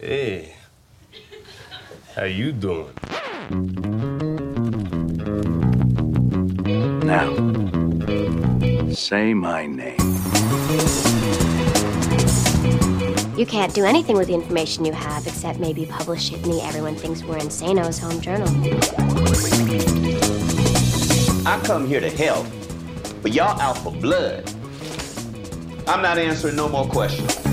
Hey, how you doing? Now, say my name. You can't do anything with the information you have except maybe publish it in the Everyone Thinks We're Insano's home journal. I come here to help, but y'all out for blood. I'm not answering no more questions.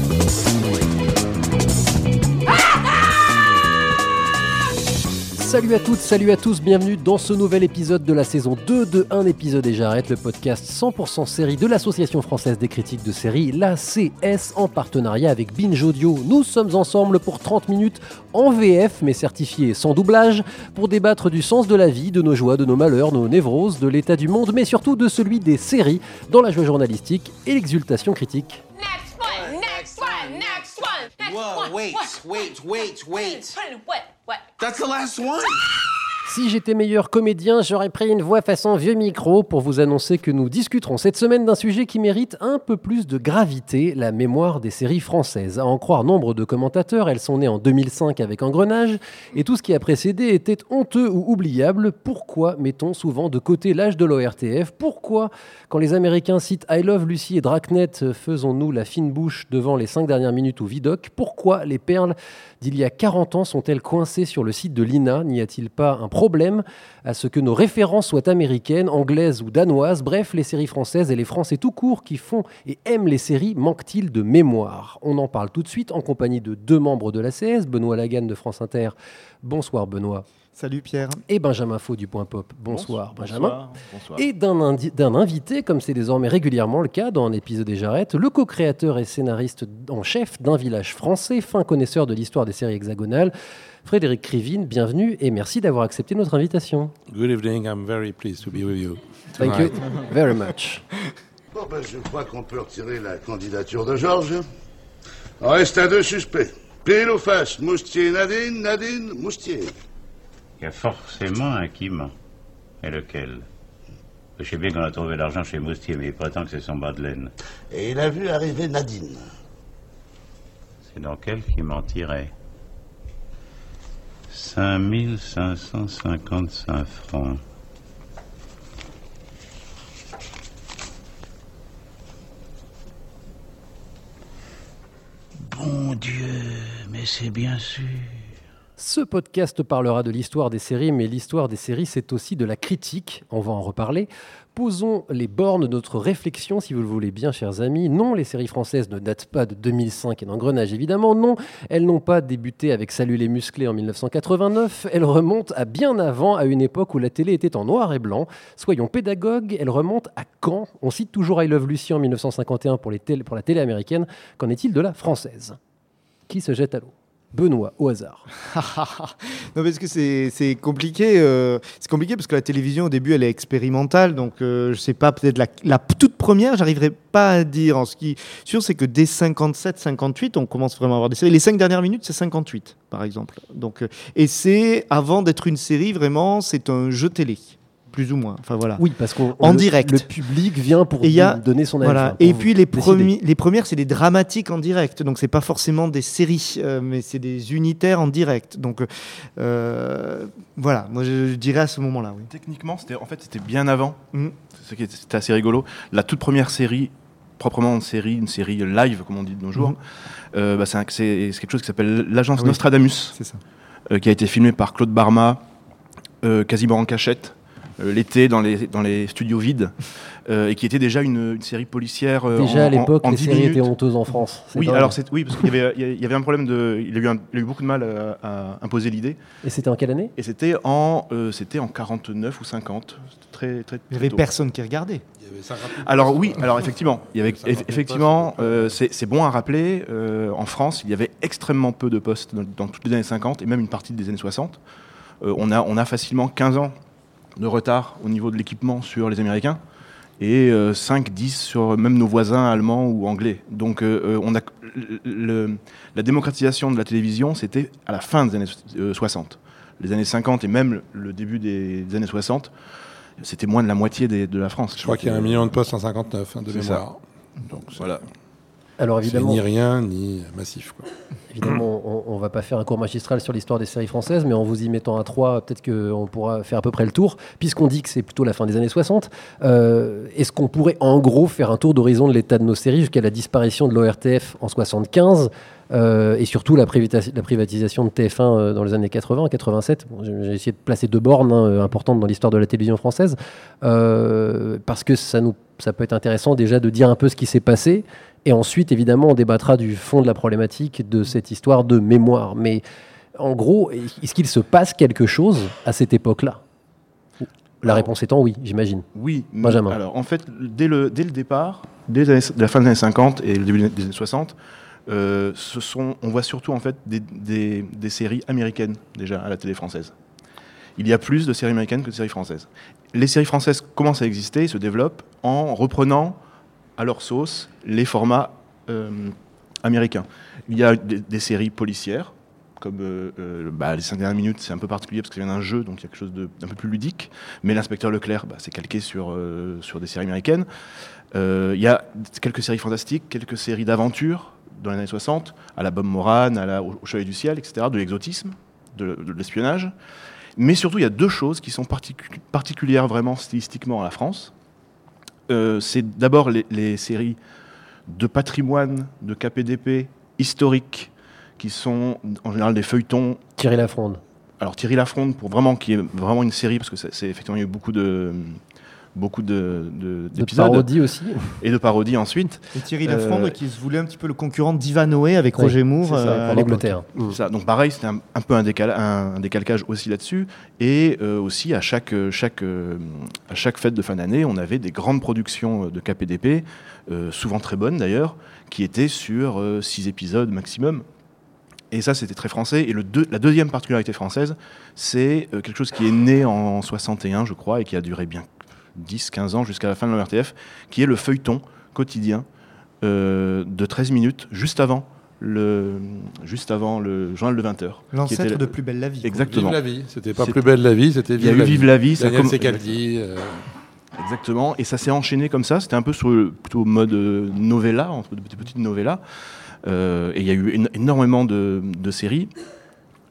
Salut à toutes, salut à tous, bienvenue dans ce nouvel épisode de la saison 2 de Un épisode et j'arrête, le podcast 100% série de l'Association française des critiques de séries, la CS, en partenariat avec Binge Audio. Nous sommes ensemble pour 30 minutes en VF, mais certifiés sans doublage, pour débattre du sens de la vie, de nos joies, de nos malheurs, nos névroses, de l'état du monde, mais surtout de celui des séries, dans la joie journalistique et l'exultation critique. Whoa, wait, wait, wait, wait. What? What? That's the last one. Si j'étais meilleur comédien, j'aurais pris une voix façon vieux micro pour vous annoncer que nous discuterons cette semaine d'un sujet qui mérite un peu plus de gravité, la mémoire des séries françaises. À en croire nombre de commentateurs, elles sont nées en 2005 avec Engrenage, et tout ce qui a précédé était honteux ou oubliable. Pourquoi mettons souvent de côté l'âge de l'ORTF Pourquoi, quand les Américains citent I Love Lucy et Dragnet, faisons-nous la fine bouche devant les cinq dernières minutes ou Vidoc Pourquoi les perles d'il y a 40 ans sont-elles coincées sur le site de l'INA? N'y a-t-il pas un problème? À ce que nos références soient américaines, anglaises ou danoises Bref, les séries françaises et les Français tout court qui font et aiment les séries manquent-ils de mémoire? On en parle tout de suite en compagnie de deux membres de la CS, Benoît Lagan de France Inter. Bonsoir Benoît. Salut Pierre. Et Benjamin Faux du Point Pop. Bonsoir, Benjamin. Bonsoir. Et d'un invité, comme c'est désormais régulièrement le cas dans un épisode des Jarrettes, le co-créateur et scénariste en chef d'un village français, fin connaisseur de l'histoire des séries hexagonales, Frédéric Crivine, bienvenue et merci d'avoir accepté notre invitation. Good evening. I'm very pleased to be with you. Thank you very much. Bon, ben, je crois qu'on peut retirer la candidature de Georges. Reste à deux suspects. Pile ou face, Moustier, Nadine, Nadine, Moustier. Il y a forcément un qui ment. Et lequel? Je sais bien qu'on a trouvé l'argent chez Moustier, mais il prétend que c'est son bas de laine. Et il a vu arriver Nadine. C'est dans quel qui mentirait? 5555 francs. Bon Dieu, mais c'est bien sûr. Ce podcast parlera de l'histoire des séries, mais l'histoire des séries, c'est aussi de la critique. On va en reparler. Posons les bornes de notre réflexion, si vous le voulez bien, chers amis. Non, les séries françaises ne datent pas de 2005 et d'engrenage, évidemment. Non, elles n'ont pas débuté avec Salut les musclés en 1989. Elles remontent à bien avant, à une époque où la télé était en noir et blanc. Soyons pédagogues, elles remontent à quand? On cite toujours I Love Lucy en 1951 pour, pour la télé américaine. Qu'en est-il de la française? Qui se jette à l'eau? Benoît, au hasard. non, parce que c'est compliqué. euh, c'est compliqué parce que la télévision, au début, elle est expérimentale. Donc, euh, je sais pas, peut-être la, la toute première, j'arriverai pas à dire. En ce qui est sûr, c'est que dès 57, 58, on commence vraiment à avoir des séries. Les cinq dernières minutes, c'est 58, par exemple. Donc, euh, et c'est, avant d'être une série, vraiment, c'est un jeu télé. Plus ou moins. Enfin, voilà. Oui, parce qu'on En le- direct. Le public vient pour Et a- donner son avis. Voilà. Et puis les, premières, c'est des dramatiques en direct. Donc c'est pas forcément des séries, euh, mais c'est des unitaires en direct. Donc euh, voilà, moi je, je dirais à ce moment-là. Oui. Techniquement, c'était en fait c'était bien avant. C'est ce qui était- C'était assez rigolo. La toute première série, proprement une série, une série live comme on dit de nos jours, Mhm. euh, bah, c'est quelque chose qui s'appelle l'agence Ah oui. Nostradamus, ça. euh, qui a été filmé par Claude Barma, euh, quasiment en cachette. Euh, L'été dans les, dans les studios vides euh, et qui était déjà une, une série policière euh, Déjà en- à l'époque, en, en les 10 séries minutes. étaient honteuses en France. Oui, dingue. alors c'est oui parce qu'il y avait, il y avait un problème de, il a eu, un- il a eu beaucoup de mal à, à imposer l'idée Et c'était en quelle année? Et c'était en, euh, c'était en 49 ou 50, C'était très très. Il y très avait tôt. personne qui regardait. Il y avait 50 Alors oui, alors effectivement, il y avait effectivement, euh, c'est c'est bon à rappeler. euh, en France, il y avait extrêmement peu de postes dans, dans toutes les années 50 et même une partie des années 60. Euh, on a on a facilement 15 ans de retard au niveau de l'équipement sur les Américains et 5-10 sur même nos voisins allemands ou anglais. Donc euh, euh, on a le- la démocratisation de la télévision, c'était à la fin des années euh, 60. Les années 50 et même le début des, des années 60, c'était moins de la moitié des- de la France. Je crois qu'il y a un million de postes en 59 hein, de mémoire. Donc voilà. Alors évidemment, ni rien ni massif. Quoi. évidemment on, on va pas faire un cours magistral sur l'histoire des séries françaises, mais en vous y mettant à trois, peut-être qu'on pourra faire à peu près le tour. Puisqu'on dit que c'est plutôt la fin des années 60, euh, est-ce qu'on pourrait en gros faire un tour d'horizon de l'état de nos séries jusqu'à la disparition de l'ORTF en 75 euh, et surtout la, privatisation de TF1 euh, dans les années 80, 87. Bon, j'ai essayé de placer deux bornes hein, euh, importantes dans l'histoire de la télévision française, euh, parce que ça, nous, ça peut être intéressant déjà de dire un peu ce qui s'est passé, et ensuite évidemment on débattra du fond de la problématique de cette histoire de mémoire. Mais en gros, est-ce qu'il se passe quelque chose à cette époque-là? La réponse étant oui, j'imagine. Oui, mais- Benjamin. Alors, en fait, dès le, dès le départ, dès années- la fin des années 50 et le début des années 60, euh, ce sont, on voit surtout en fait des, des- des séries américaines déjà à la télé française. Il y a plus de séries américaines que de séries françaises. Les séries françaises commencent à exister et se développent en reprenant à leur sauce les formats euh, américains. Il y a des, séries policières, comme euh, euh, bah, les 5 dernières minutes, c'est un peu particulier parce que ça vient d'un jeu, donc il y a quelque chose d'un peu plus ludique. Mais l'inspecteur Leclerc, bah, c'est calqué sur, sur des séries américaines. Il y a quelques séries fantastiques, quelques séries d'aventure dans les années 60, à la Bob Moran, au au Chevalier du Ciel, etc., de l'exotisme, de, l'espionnage. Mais surtout, il y a deux choses qui sont particu- particulières vraiment stylistiquement à la France. Euh, c'est d'abord les, les séries de patrimoine, de KPDP, historiques, qui sont en général des feuilletons. Thierry Lafronde. Alors Thierry Lafronde, pour vraiment, qui est vraiment une série, parce que c'est c'est effectivement, il y a eu beaucoup de beaucoup de, de, d'épisodes. parodies aussi. Et de parodies ensuite. Et Thierry Euh, Lafronde qui se voulait un petit peu le concurrent d'Ivan Noé avec Oui, Roger Moore euh, à en. Angleterre. Ça. Donc pareil, c'était un, un peu un, décala- un- un décalcage aussi là-dessus. Et euh, aussi, à chaque, euh, chaque, euh, à chaque fête de fin d'année, on avait des grandes productions euh, de KPDP, euh, souvent très bonnes d'ailleurs, qui étaient sur euh, six épisodes maximum. Et ça, c'était très français. Et le deux- la deuxième particularité française, c'est euh, quelque chose qui est né en 61, je crois, et qui a duré bien 10-15 ans jusqu'à la fin de l'ORTF, qui est le feuilleton quotidien euh, de 13 minutes, juste avant le, juste avant le journal de 20h. L'ancêtre de Plus belle la vie. Exactement. Vive la vie. C'était pas Plus belle la vie, c'était Il y a Vive eu la Vive vie. la vie. ça comme- Secaldi, euh, Exactement. Et ça s'est enchaîné comme ça. C'était un peu sur le plutôt mode euh, novella, entre de petites petites novellas. Euh, et il y a eu éno- énormément de, de séries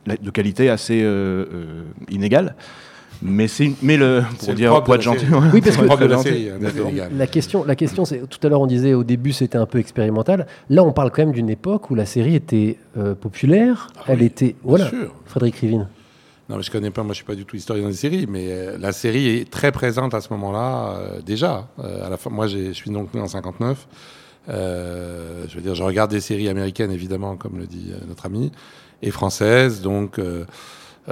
de qualité assez euh, euh, inégale. Mais c'est une- mais le pour le dire propre pour être gentil. Oui, parce que- la gentil. La question, la question c'est tout à l'heure on disait au début c'était un peu expérimental. Là on parle quand même d'une époque où la série était euh, populaire. Elle était voilà. sûr. Frédéric Rivine. Non, mais je connais pas, moi je suis pas du tout historien des séries, mais euh, la série est très présente à ce moment-là, euh, déjà. Euh, à la fin, moi je suis donc né en 59. Euh, je veux dire, je regarde des séries américaines, évidemment, comme le dit euh, notre ami, et françaises, donc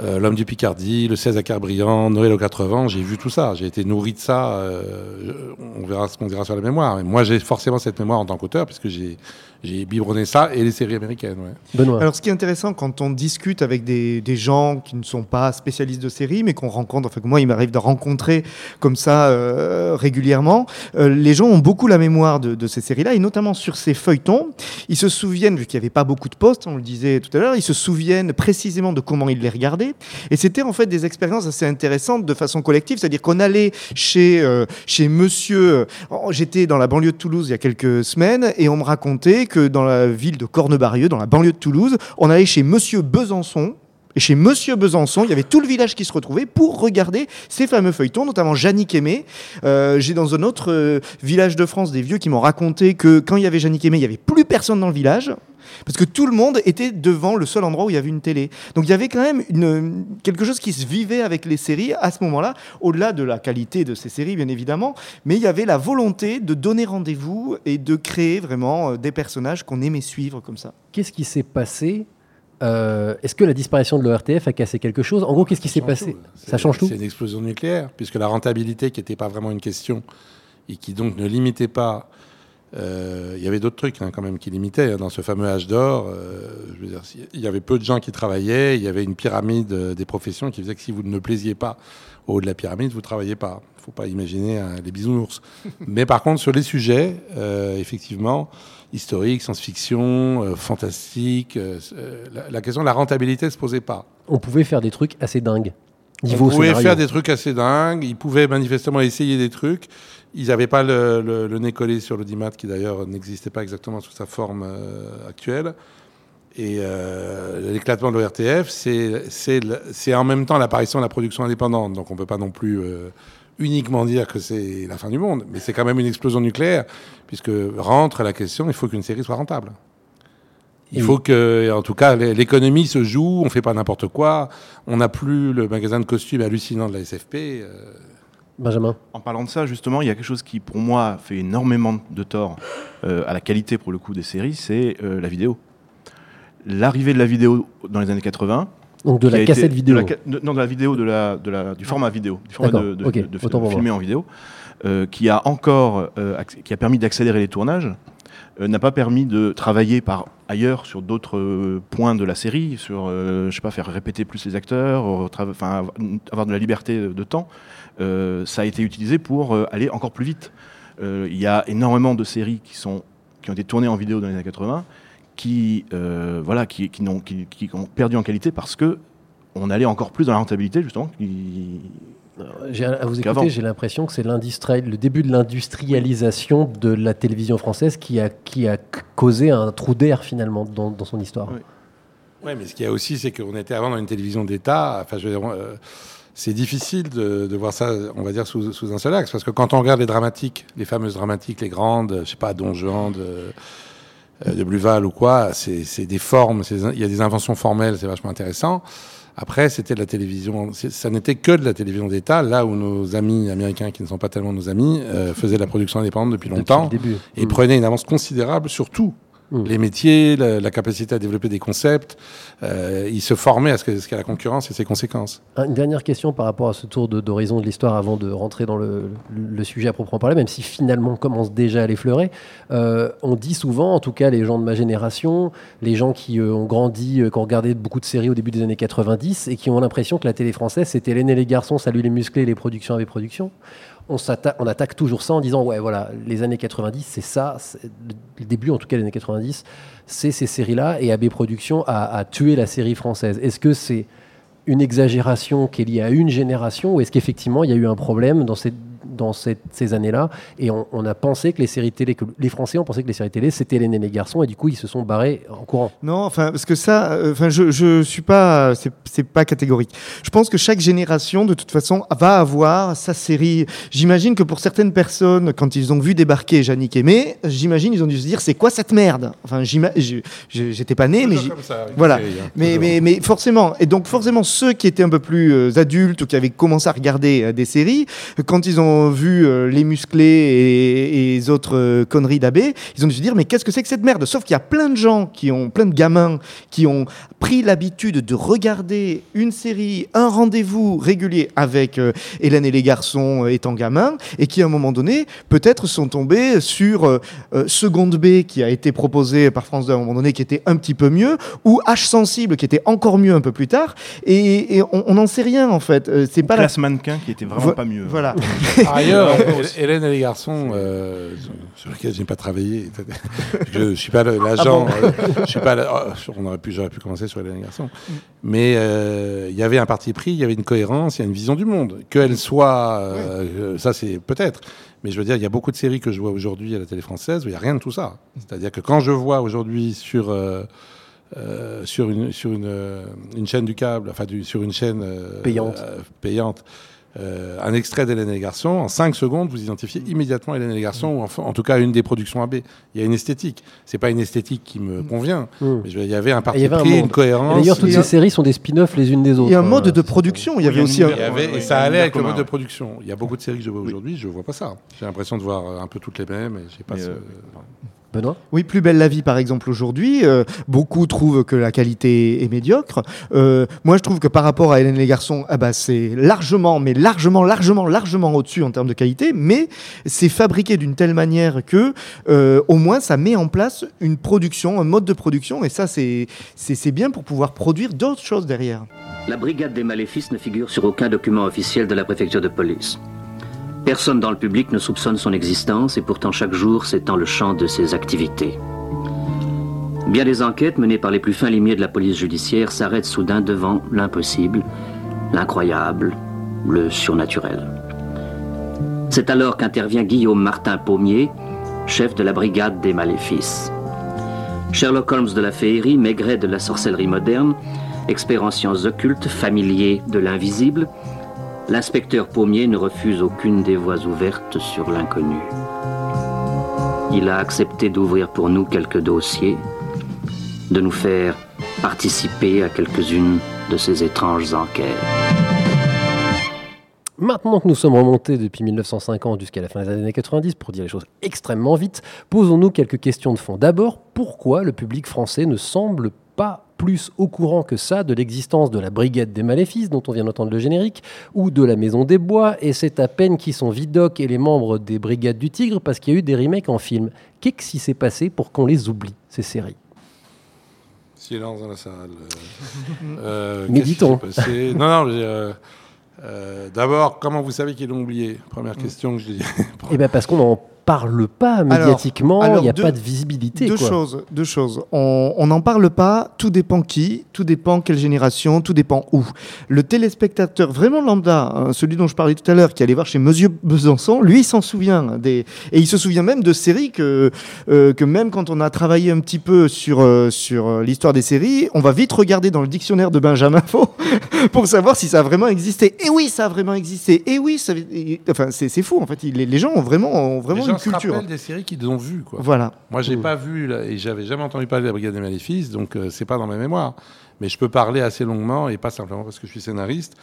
euh, L'homme du Picardie, Le 16 à Carbriand, Noël aux 80, j'ai vu tout ça. J'ai été nourri de ça. euh, on verra ce qu'on dira sur la mémoire. Mais moi j'ai forcément cette mémoire en tant qu'auteur, puisque j'ai j'ai biberonné ça et les séries américaines. Ouais. Benoît. Alors, ce qui est intéressant quand on discute avec des, des gens qui ne sont pas spécialistes de séries, mais qu'on rencontre, enfin, que moi, il m'arrive de rencontrer comme ça euh, régulièrement, euh, les gens ont beaucoup la mémoire de, de ces séries-là, et notamment sur ces feuilletons. Ils se souviennent, vu qu'il n'y avait pas beaucoup de postes, on le disait tout à l'heure, ils se souviennent précisément de comment ils les regardaient. Et c'était en fait des expériences assez intéressantes de façon collective, c'est-à-dire qu'on allait chez, euh, chez monsieur. euh, J'étais dans la banlieue de Toulouse il y a quelques semaines, et on me racontait que dans la ville de Cornebarieux, dans la banlieue de Toulouse, on allait chez monsieur Besançon. Et chez Monsieur Besançon, il y avait tout le village qui se retrouvait pour regarder ces fameux feuilletons, notamment Jannick Aimé. Euh, J'ai dans un autre euh, village de France des vieux qui m'ont raconté que quand il y avait Jannick Aimé, il n'y avait plus personne dans le village. Parce que tout le monde était devant le seul endroit où il y avait une télé. Donc il y avait quand même quelque chose qui se vivait avec les séries à ce moment-là, au-delà de la qualité de ces séries, bien évidemment. Mais il y avait la volonté de donner rendez-vous et de créer vraiment euh, des personnages qu'on aimait suivre comme ça. Qu'est-ce qui s'est passé Euh, Est-ce que la disparition de l'ORTF a cassé quelque chose? En gros, qu'est-ce qui s'est passé? Ça change tout? C'est une explosion nucléaire, puisque la rentabilité, qui n'était pas vraiment une question, et qui donc ne limitait pas. euh, Il y avait d'autres trucs hein, quand même qui limitaient hein, dans ce fameux âge d'or. euh, il y avait peu de gens qui travaillaient. Il y avait une pyramide des professions qui faisait que si vous ne plaisiez pas au haut de la pyramide, vous ne travailliez pas. Il ne faut pas imaginer hein, les bisounours. Mais par contre, sur les sujets, effectivement, historiques, science-fiction, euh, fantastique, euh, euh, la, la question de la rentabilité ne se posait pas. On pouvait faire des trucs assez dingues. Niveau on pouvait scénario. faire des trucs assez dingues. Ils pouvaient manifestement essayer des trucs. Ils n'avaient pas le, le- le nez collé sur l'audimat, qui d'ailleurs n'existait pas exactement sous sa forme euh, actuelle. Et l'éclatement de l'ORTF, c'est en même temps l'apparition de la production indépendante. Donc on ne peut pas non plus uniquement dire que c'est la fin du monde. Mais c'est quand même une explosion nucléaire, puisque rentre la question, il faut qu'une série soit rentable. Il Et- faut que, en tout cas, l'é- l'économie se joue, on fait pas n'importe quoi, on n'a plus le magasin de costumes hallucinant de la SFP. euh, Benjamin. En parlant de ça, justement, il y a quelque chose qui, pour moi, fait énormément de tort euh, à la qualité, pour le coup, des séries, c'est euh, la vidéo. L'arrivée de la vidéo dans les années 80. Donc de la été- cassette de vidéo. la ca- de- non, de la vidéo, de la, de la, du format vidéo, du format de, de, en vidéo, euh, qui a encore, euh, qui a permis d'accélérer les tournages, euh, n'a pas permis de travailler par ailleurs sur d'autres points de la série, sur, je sais pas, faire répéter plus les acteurs, enfin, avoir- de la liberté de temps. Ça a été utilisé pour aller encore plus vite. Il y a énormément de séries qui, sont, qui ont été tournées en vidéo dans les années 80, qui, euh, voilà, qui, qui, n'ont- qui- qui ont perdu en qualité parce que on allait encore plus dans la rentabilité, justement. qui- J'ai- à vous écouter, j'ai l'impression que c'est l'industrie- le début de l'industrialisation de la télévision française qui a, qui a causé un trou d'air finalement dans, dans son histoire. Ouais, mais ce qu'il y a aussi, c'est qu'on était avant dans une télévision d'État. Enfin, je veux dire, euh, c'est difficile de, de voir ça, on va dire, sous, sous un seul axe. Parce que quand on regarde les dramatiques, les fameuses dramatiques, les grandes, je sais pas, Don Juan, de, euh, de Bluval ou quoi, c'est c'est des formes, il y a des inventions formelles, c'est vachement intéressant. Après, c'était de la télévision, ça n'était que de la télévision d'État, là où nos amis américains, qui ne sont pas tellement nos amis, euh, faisaient de la production indépendante depuis longtemps et Mm. prenaient une avance considérable sur tout. Mm. Les métiers, la, la capacité à développer des concepts, euh, ils se formaient à ce que- ce qu'est la concurrence et ses conséquences. Un- Une dernière question par rapport à ce tour de- d'horizon de l'histoire avant de rentrer dans le, le sujet à proprement parler, même si finalement on commence déjà à l'effleurer. Euh, on dit souvent, en tout cas les gens de ma génération, les gens qui euh, ont grandi, euh, qui ont regardé beaucoup de séries au début des années 90 et qui ont l'impression que la télé française c'était et les garçons, Salut les musclés, les productions avec production. On, attaque toujours ça en disant ouais voilà les années 90 c'est ça le- début en tout cas des années 90 c'est ces séries là et AB Productions a, tué la série française est-ce que c'est une exagération qui est liée à une génération ou est-ce qu'effectivement il y a eu un problème dans, ces, dans ces années-là et on, a pensé que les séries télé, que les Français ont pensé que les séries télé c'était Hélène et les garçons et du coup ils se sont barrés en courant. Non, enfin, parce que ça, euh, enfin, je, je suis pas, c'est pas catégorique. Je pense que chaque génération, de toute façon, va avoir sa série. J'imagine que pour certaines personnes, quand ils ont vu débarquer Yannick Aimé, j'imagine, ils ont dû se dire, c'est quoi cette merde? Enfin, j'étais pas né, mais ça, voilà. hein, mais, mais, mais forcément, et donc forcément, ceux qui étaient un peu plus euh, adultes ou qui avaient commencé à regarder euh, des séries, quand ils ont vu euh, les musclés et, et les autres conneries d'AB, ils ont dû se dire mais qu'est-ce que c'est que cette merde? Sauf qu'il y a plein de gens qui ont, plein de gamins qui ont pris l'habitude de regarder une série, un rendez-vous régulier avec euh, Hélène et les garçons euh, étant gamins, et qui à un moment donné peut-être sont tombés sur euh, euh, Seconde B qui a été proposé par France 2 à un moment donné qui était un petit peu mieux, ou H sensible qui était encore mieux un peu plus tard, et, et on n'en sait rien en fait. Euh, C'est pas la Classe mannequin qui était vraiment Vo- pas mieux. Voilà. Par ailleurs, Hé- Hélène et les garçons, euh, sur lesquels je n'ai pas travaillé, je ne suis pas l'agent, Ah bon euh, je suis pas. la- oh, on aurait pu, j'aurais pu commencer sur Hélène et les garçons, mais euh, il y avait un parti pris, il y avait une cohérence, il y a une vision du monde, qu'elle soit, euh, ça c'est peut-être. Mais je veux dire, il y a beaucoup de séries que je vois aujourd'hui à la télé française où il n'y a rien de tout ça. C'est-à-dire que quand je vois aujourd'hui sur euh, euh, sur une sur une, une chaîne du câble, enfin du- sur une chaîne Payante. payante, euh, un extrait d'Hélène et les garçons, en 5 secondes, vous identifiez immédiatement Hélène et les garçons, ou en tout cas une des productions AB. Il y a une esthétique. C'est pas une esthétique qui me convient, Mm. mais je veux dire, il y avait un parti avait pris, une cohérence. D'ailleurs toutes ces un- séries sont des spin-offs les unes des autres. Il y a un mode Euh, de production. Il y avait aussi un, y avait- et ça allait avec le mode de production. Il y a beaucoup de séries que je vois aujourd'hui, je vois pas ça. J'ai l'impression de voir euh, un peu toutes les mêmes. Et pas Mais, ce- euh, Benoît? Oui, Plus belle la vie, par exemple, aujourd'hui. euh, beaucoup trouvent que la qualité est médiocre. Euh, moi, je trouve que par rapport à Hélène et les garçons, ah bah, c'est largement, mais largement, largement, largement au-dessus en termes de qualité. Mais c'est fabriqué d'une telle manière que, euh, au moins, ça met en place une production, un mode de production. Et ça, c'est bien pour pouvoir produire d'autres choses derrière. La brigade des maléfices ne figure sur aucun document officiel de la préfecture de police. Personne dans le public ne soupçonne son existence et pourtant chaque jour s'étend le champ de ses activités. Bien des enquêtes menées par les plus fins limiers de la police judiciaire s'arrêtent soudain devant l'impossible, l'incroyable, le surnaturel. C'est alors qu'intervient Guillaume Martin Pommier, chef de la brigade des maléfices. Sherlock Holmes de la féerie, Maigret de la sorcellerie moderne, expert en sciences occultes, familier de l'invisible, l'inspecteur Pommier ne refuse aucune des voies ouvertes sur l'inconnu. Il a accepté d'ouvrir pour nous quelques dossiers, de nous faire participer à quelques-unes de ces étranges enquêtes. Maintenant que nous sommes remontés depuis 1950 jusqu'à la fin des années 90, pour dire les choses extrêmement vite, posons-nous quelques questions de fond. D'abord, pourquoi le public français ne semble pas plus au courant que ça de l'existence de la Brigade des Maléfices, dont on vient d'entendre le générique, ou de la Maison des Bois, et c'est à peine qui sont Vidocq et les membres des Brigades du Tigre, parce qu'il y a eu des remakes en film. Qu'est-ce qui s'est passé pour qu'on les oublie, ces séries? Silence dans la salle. Euh, Méditons. passé? Non, non, mais, euh, euh, d'abord, comment vous savez qu'ils l'ont oublié? Première question que je dis. Eh bien, parce qu'on n'en parle pas médiatiquement, il n'y a deux- pas de visibilité. Deux quoi. choses, deux choses. On n'en parle pas, tout dépend qui, tout dépend quelle génération, tout dépend où. Le téléspectateur vraiment lambda, hein, celui dont je parlais tout à l'heure, qui allait voir chez Monsieur Besançon, lui, il s'en souvient. Des... Et il se souvient même de séries que, euh, que même quand on a travaillé un petit peu sur, euh, sur euh, l'histoire des séries, on va vite regarder dans le dictionnaire de Benjamin Faux pour savoir si ça a vraiment existé. Et oui, ça a vraiment existé. Et oui, ça... et- enfin, c'est fou, en fait. Les, les gens ont vraiment, ont vraiment les gens une se culture. rappellent des séries qu'ils ont vues. Quoi. Voilà. Moi, j'ai pas vu là, et j'avais jamais entendu parler de la Brigade des Maléfices, donc euh, c'est pas dans ma mémoire. Mais je peux parler assez longuement et pas simplement parce que je suis scénariste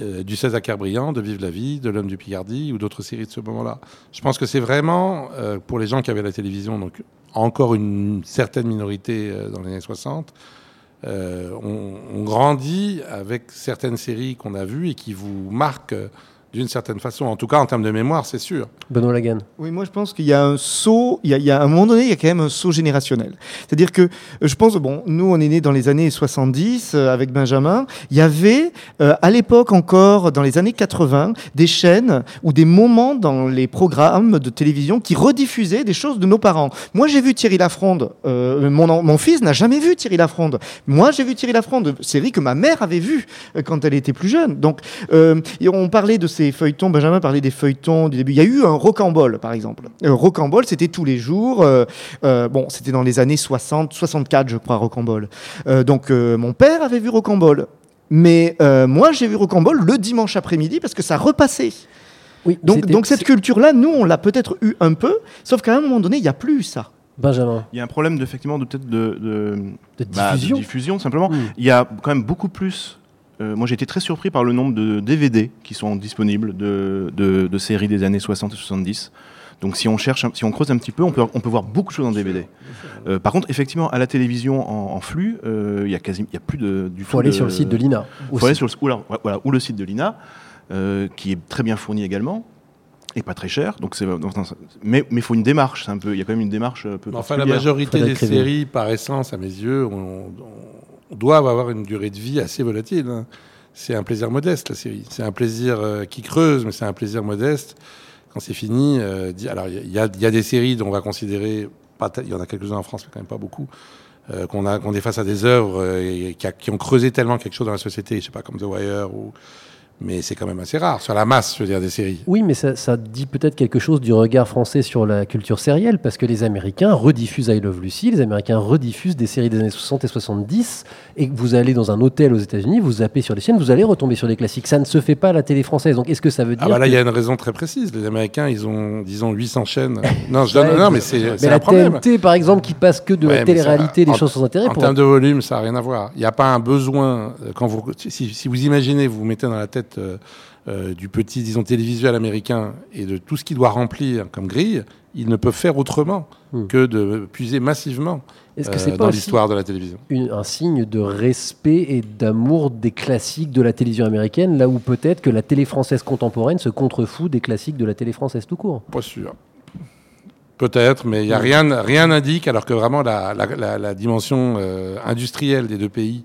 euh, du 16 à Kerbriand, de Vive la vie, de L'homme du Picardie ou d'autres séries de ce moment-là. Je pense que c'est vraiment euh, pour les gens qui avaient la télévision, donc encore une certaine minorité euh, dans les années 60. euh, on, on grandit avec certaines séries qu'on a vues et qui vous marquent euh, d'une certaine façon. En tout cas, en termes de mémoire, c'est sûr. Benoît Lagan. Oui, moi je pense qu'il y a un saut, il y a, il y a à un moment donné, il y a quand même un saut générationnel. C'est-à-dire que euh, je pense, bon, nous on est nés dans les années 70 euh, avec Benjamin, il y avait euh, à l'époque encore, dans les années 80, des chaînes ou des moments dans les programmes de télévision qui rediffusaient des choses de nos parents. Moi j'ai vu Thierry Lafronde, euh, mon, mon fils n'a jamais vu Thierry Lafronde. Moi j'ai vu Thierry Lafronde, série que ma mère avait vue quand elle était plus jeune. Donc euh, on parlait de ces feuilletons, Benjamin parlait des feuilletons du début. Il y a eu un rocambole, par exemple. Euh, rocambole, c'était tous les jours. euh, euh, bon, c'était dans les années 60, 64, je crois, rocambole. Euh, donc, euh, mon père avait vu rocambole. Mais euh, moi, j'ai vu rocambole le dimanche après-midi parce que ça repassait. Oui, donc, cette culture-là, nous, on l'a peut-être eu un peu, sauf qu'à un moment donné, il n'y a plus ça. Benjamin. Il y a un problème de, effectivement de peut-être de, de, De bah, diffusion. diffusion, simplement. Mm. Il y a quand même beaucoup plus. Euh, moi, j'ai été très surpris par le nombre de DVD qui sont disponibles de, de, de séries des années 60 et 70. Donc, si on cherche, si on creuse un petit peu, on peut, on peut voir beaucoup de choses en DVD. Euh, par contre, effectivement, à la télévision en, en flux, euh, il y a quasi, il y a plus de du Faut aller de- sur le site de l'INA Faut aller sur le, ou, alors, voilà, ou le site de l'INA, euh, qui est très bien fourni également et pas très cher. Donc, c'est, mais mais il faut une démarche. C'est un peu, il y a quand même une démarche un peu. Enfin, la majorité des séries, par essence, à mes yeux, on, on- doivent avoir une durée de vie assez volatile. hein. C'est un plaisir modeste, la série. C'est un plaisir euh, qui creuse, mais c'est un plaisir modeste. Quand c'est fini, euh, alors il y, y a des séries dont on va considérer, il y en a quelques-uns en France, mais quand même pas beaucoup, euh, qu'on qu'on est face à des œuvres euh, et qui, a- qui ont creusé tellement quelque chose dans la société, je sais pas, comme The Wire ou. Mais c'est quand même assez rare sur la masse, je veux dire, des séries. Oui, mais ça, ça dit peut-être quelque chose du regard français sur la culture sérielle, parce que les Américains rediffusent I Love Lucy, les Américains rediffusent des séries des années 60 et 70, et vous allez dans un hôtel aux États-Unis, vous zappez sur les chaînes, vous allez retomber sur des classiques. Ça ne se fait pas à la télé française. Donc est-ce que ça veut dire Ah bah là, que- il y a une raison très précise. Les Américains, ils ont, disons, 800 chaînes. Non, je donne, Ouais, non, mais c'est c'est la problème. TNT, par exemple, qui passe que de Ouais, la mais télé-réalité, des choses sans intérêt. En pour- termes de volume, ça n'a rien à voir. Il n'y a pas un besoin. euh, Quand vous, si, si vous imaginez, vous vous mettez dans la tête euh, euh, du petit, disons, télévisuel américain et de tout ce qu'il doit remplir comme grille, ils ne peuvent faire autrement que de puiser massivement Hmm. Que euh, dans l'histoire de la télévision. une- un signe de respect et d'amour des classiques de la télévision américaine, là où peut-être que la télé française contemporaine se contrefout des classiques de la télé française tout court? Pas sûr. Peut-être, mais il y a Mm. rien, rien n'indique, alors que vraiment la, la- la- la dimension euh, industrielle des deux pays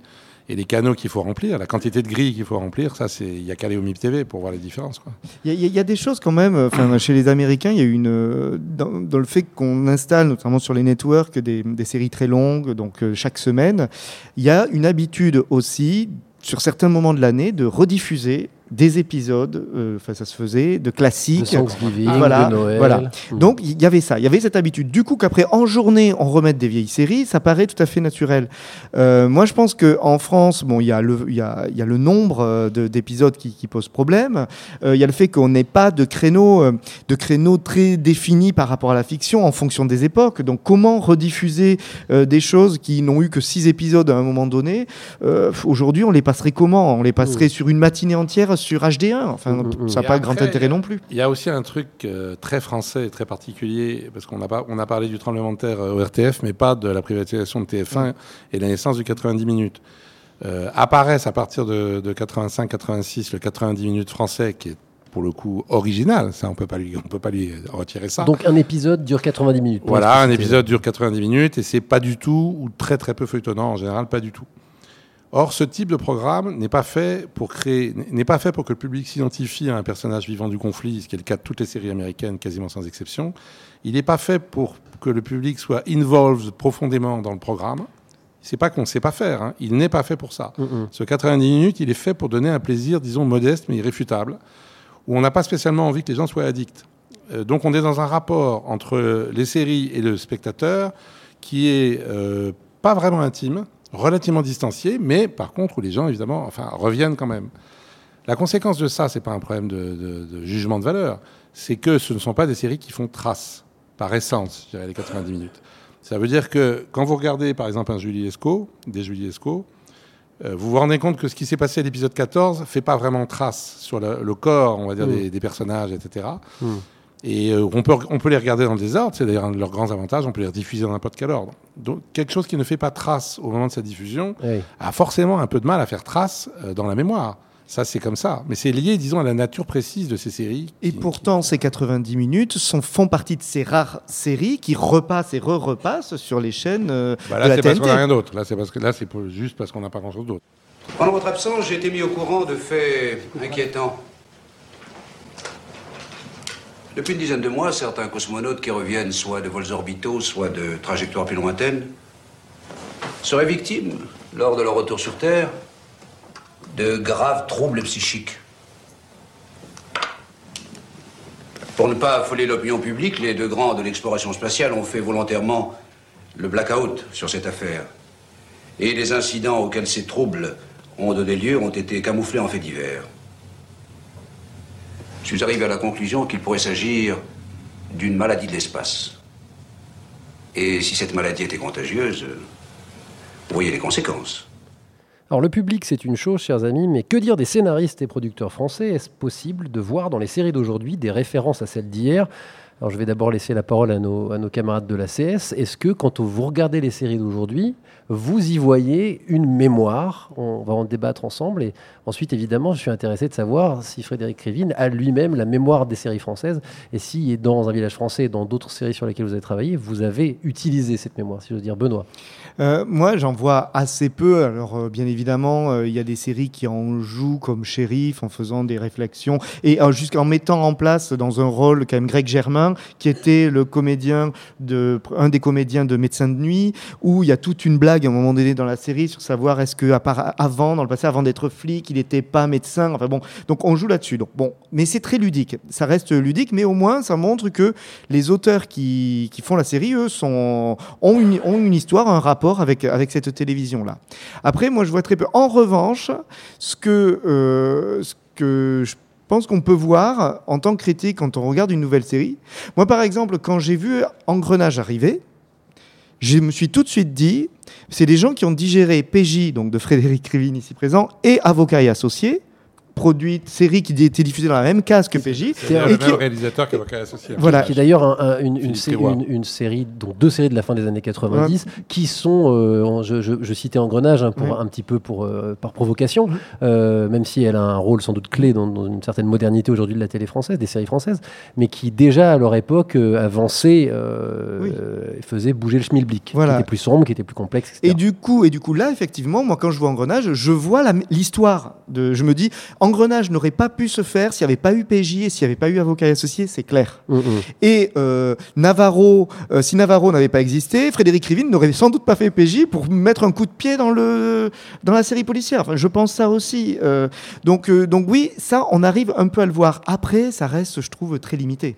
et les canaux qu'il faut remplir, la quantité de grilles qu'il faut remplir, ça, c'est il y a qu'à aller au MIP TV pour voir les différences. Il y, a- des choses quand même, chez les Américains, il y a une. Dans, le fait qu'on installe, notamment sur les networks, des, des séries très longues, donc euh, chaque semaine, il y a une habitude aussi sur certains moments de l'année, de rediffuser des épisodes, euh, enfin ça se faisait, de classiques. De Thanksgiving, voilà, de Noël. Voilà. Mm. Donc il y avait ça, il y avait cette habitude. Du coup qu'après en journée on remette des vieilles séries, ça paraît tout à fait naturel. Euh, moi je pense qu'en France, bon il y a le, il y a, il y a le nombre euh, de- d'épisodes qui, qui pose problème. Euh, Il y a le fait qu'on n'ait pas de créneaux, de créneaux très définis par rapport à la fiction en fonction des époques. Donc comment rediffuser des choses qui n'ont eu que six épisodes à un moment donné? Aujourd'hui on les passerait comment? On les passerait sur une matinée entière sur HD1. Enfin ça n'a pas grand intérêt non plus. Il y a aussi un truc euh, très français et très particulier, parce qu'on a, pas- on a parlé du tremblement de terre euh, au RTF, mais pas de la privatisation de TF1 et de la naissance du 90 minutes. Euh, apparaissent à partir de, 85-86 le 90 minutes français, qui est pour le coup original, ça on peut pas lui, on peut pas lui retirer ça. Donc un épisode dure 90 minutes. Voilà, un épisode dure 90 minutes et c'est pas du tout, ou très très peu feuilletonnant en général, pas du tout. Or, ce type de programme n'est pas fait pour créer, n'est pas fait pour que le public s'identifie à un personnage vivant du conflit, ce qui est le cas de toutes les séries américaines, quasiment sans exception. Il n'est pas fait pour que le public soit involved profondément dans le programme. C'est pas qu'on ne sait pas faire. hein. Il n'est pas fait pour ça. Ce 90 minutes, il est fait pour donner un plaisir, disons modeste mais irréfutable, où on n'a pas spécialement envie que les gens soient addicts. Euh, donc on est dans un rapport entre les séries et le spectateur qui est euh, pas vraiment intime, relativement distancié, mais par contre où les gens évidemment enfin, reviennent quand même. La conséquence de ça, c'est pas un problème de, de- de jugement de valeur, c'est que ce ne sont pas des séries qui font trace, par essence, je dirais, les 90 minutes. Ça veut dire que quand vous regardez par exemple un Julie Lescaut, des Julie Lescaut, euh, vous vous rendez compte que ce qui s'est passé à l'épisode 14 fait pas vraiment trace sur le, le corps, on va dire, Mm. des, des personnages, etc. Et euh, on, peut, on peut les regarder dans le désordre, c'est d'ailleurs un de leurs grands avantages, on peut les rediffuser dans n'importe quel ordre. Donc quelque chose qui ne fait pas trace au moment de sa diffusion Oui. a forcément un peu de mal à faire trace euh, dans la mémoire. Ça, c'est comme ça. Mais c'est lié, disons, à la nature précise de ces séries. Et pourtant, ces 90 minutes sont, font partie de ces rares séries qui repassent et re-repassent sur les chaînes euh, Bah, de là, la c'est parce qu'on n'a rien d'autre. Là, c'est parce que là, c'est pour- juste parce qu'on n'a pas grand-chose d'autre. Pendant votre absence, j'ai été mis au courant de faits inquiétants. Depuis une dizaine de mois, certains cosmonautes qui reviennent soit de vols orbitaux, soit de trajectoires plus lointaines, seraient victimes, lors de leur retour sur Terre, de graves troubles psychiques. Pour ne pas affoler l'opinion publique, les deux grands de l'exploration spatiale ont fait volontairement le blackout sur cette affaire. Et les incidents auxquels ces troubles ont donné lieu ont été camouflés en faits divers. Suis arrivé à la conclusion qu'il pourrait s'agir d'une maladie de l'espace. Et si cette maladie était contagieuse, vous voyez les conséquences. Alors le public, c'est une chose, chers amis, mais que dire des scénaristes et producteurs français? Est-ce possible de voir dans les séries d'aujourd'hui des références à celles d'hier? Alors je vais d'abord laisser la parole à nos, camarades de la CS. Est-ce que quand vous regardez les séries d'aujourd'hui, vous y voyez une mémoire? On va en débattre ensemble. Et ensuite, évidemment, je suis intéressé de savoir si Frédéric Krivine a lui-même la mémoire des séries françaises et si dans un village français et dans d'autres séries sur lesquelles vous avez travaillé, vous avez utilisé cette mémoire, si je veux dire. Benoît. Euh, moi, j'en vois assez peu. Alors, euh, bien évidemment, euh, il y a des séries qui en jouent comme shérif en faisant des réflexions et jusqu'en mettant en place dans un rôle quand même Greg Germain, qui était le comédien de un des comédiens de Médecins de nuit, où il y a toute une blague à un moment donné dans la série sur savoir est-ce que avant, dans le passé, avant d'être flic, il n'était pas médecin. Enfin bon, donc on joue là-dessus. Donc bon, mais c'est très ludique. Ça reste ludique, mais au moins ça montre que les auteurs qui, font la série, eux, ont une histoire, un rapport avec, cette télévision-là. Après, moi, je vois très peu. En revanche, ce que, euh, ce que je pense qu'on peut voir en tant que critique quand on regarde une nouvelle série. Moi, par exemple, quand j'ai vu Engrenage arriver, je me suis tout de suite dit, c'est des gens qui ont digéré PJ, donc de Frédéric Krivine ici présent, et Avocat et Associés, produite série qui était diffusée dans la même case que PJ. C'est le même qui- réalisateur qu'Avocat et Associé. Voilà. Qui est d'ailleurs un- un- une, une, Philippe sé- Thévois. une- une série, donc deux séries de la fin des années 90, qui sont, euh, en- je, je- je citais Engrenage hein, pour Ouais. un petit peu pour, euh, par provocation, euh, même si elle a un rôle sans doute clé dans, dans une certaine modernité aujourd'hui de la télé française, des séries françaises, mais qui déjà à leur époque euh, avançait euh, Oui. et faisait bouger le schmilblick, Voilà. qui était plus sombre, qui était plus complexe, etc. Et du coup, et du coup, là, effectivement, moi, quand je vois Engrenage, je vois l'histoire De, je me dis, Engrenage n'aurait pas pu se faire s'il n'y avait pas eu PJ et s'il n'y avait pas eu Avocat et Associé, c'est clair. Mm, Et euh, Navarro, euh, si Navarro n'avait pas existé, Frédéric Rivine n'aurait sans doute pas fait PJ pour mettre un coup de pied dans, le, dans la série policière. Enfin, je pense ça aussi. Euh, donc, donc oui, ça, on arrive un peu à le voir. Après, ça reste, je trouve, très limité.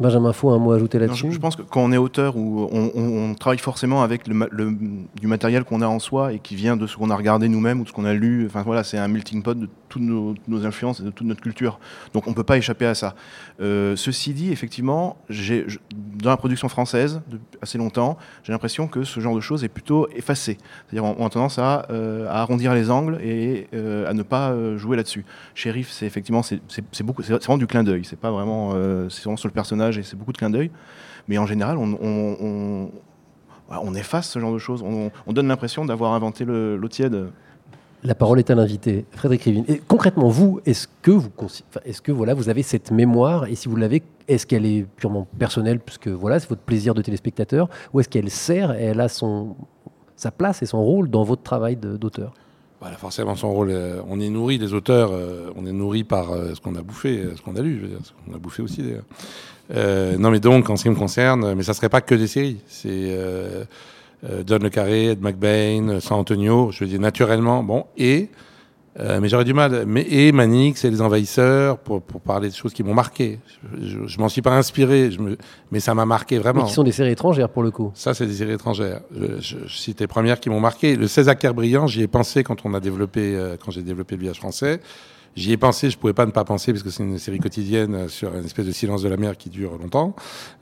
Benjamin Faux, un mot à ajouter là-dessus je, pense que quand on est auteur, ou on, on- on travaille forcément avec le, le- du matériel qu'on a en soi et qui vient de ce qu'on a regardé nous-mêmes ou de ce qu'on a lu. Enfin voilà, c'est un melting pot de toutes nos, influences et de toute notre culture. Donc on ne peut pas échapper à ça. Euh, ceci dit, effectivement, dans la production française, depuis assez longtemps, j'ai l'impression que ce genre de choses est plutôt effacé. C'est-à-dire on, a tendance à, euh, à arrondir les angles et euh, à ne pas jouer là-dessus. Shérif, c'est effectivement c'est, beaucoup, c'est vraiment du clin d'œil. C'est pas vraiment, c'est vraiment sur le personnage et c'est beaucoup de clin d'œil. Mais en général, on, efface ce genre de choses. On, on donne l'impression d'avoir inventé le- l'eau tiède. La parole est à l'invité, Frédéric Rivine. Concrètement, vous, est-ce que vous, est-ce que voilà, vous avez cette mémoire et si vous l'avez, est-ce qu'elle est purement personnelle, puisque voilà, c'est votre plaisir de téléspectateur, ou est-ce qu'elle sert et elle a son, sa place et son rôle dans votre travail d'auteur? Voilà, forcément, son rôle. euh, on est nourri, les auteurs, euh, on est nourri par euh, ce qu'on a bouffé, ce qu'on a lu, je veux dire, ce qu'on a bouffé aussi d'ailleurs. Non, mais donc, en ce qui me concerne, mais ça serait pas que des séries. C'est euh, euh, John Le Carré, Ed McBain, euh, San Antonio, je veux dire, naturellement. Bon, et. euh, mais j'aurais du mal. Mais, et Manix et les envahisseurs, pour, pour parler de choses qui m'ont marqué. Je, je, je m'en suis pas inspiré, je me, mais ça m'a marqué vraiment. Mais qui sont des séries étrangères pour le coup. Ça, c'est des séries étrangères. Je, je, je cite les premières qui m'ont marqué. Le César Brillant, j'y ai pensé quand on a développé, euh, quand j'ai développé le village français. J'y ai pensé, je pouvais pas ne pas penser parce que c'est une série quotidienne euh, sur une espèce de silence de la mer qui dure longtemps.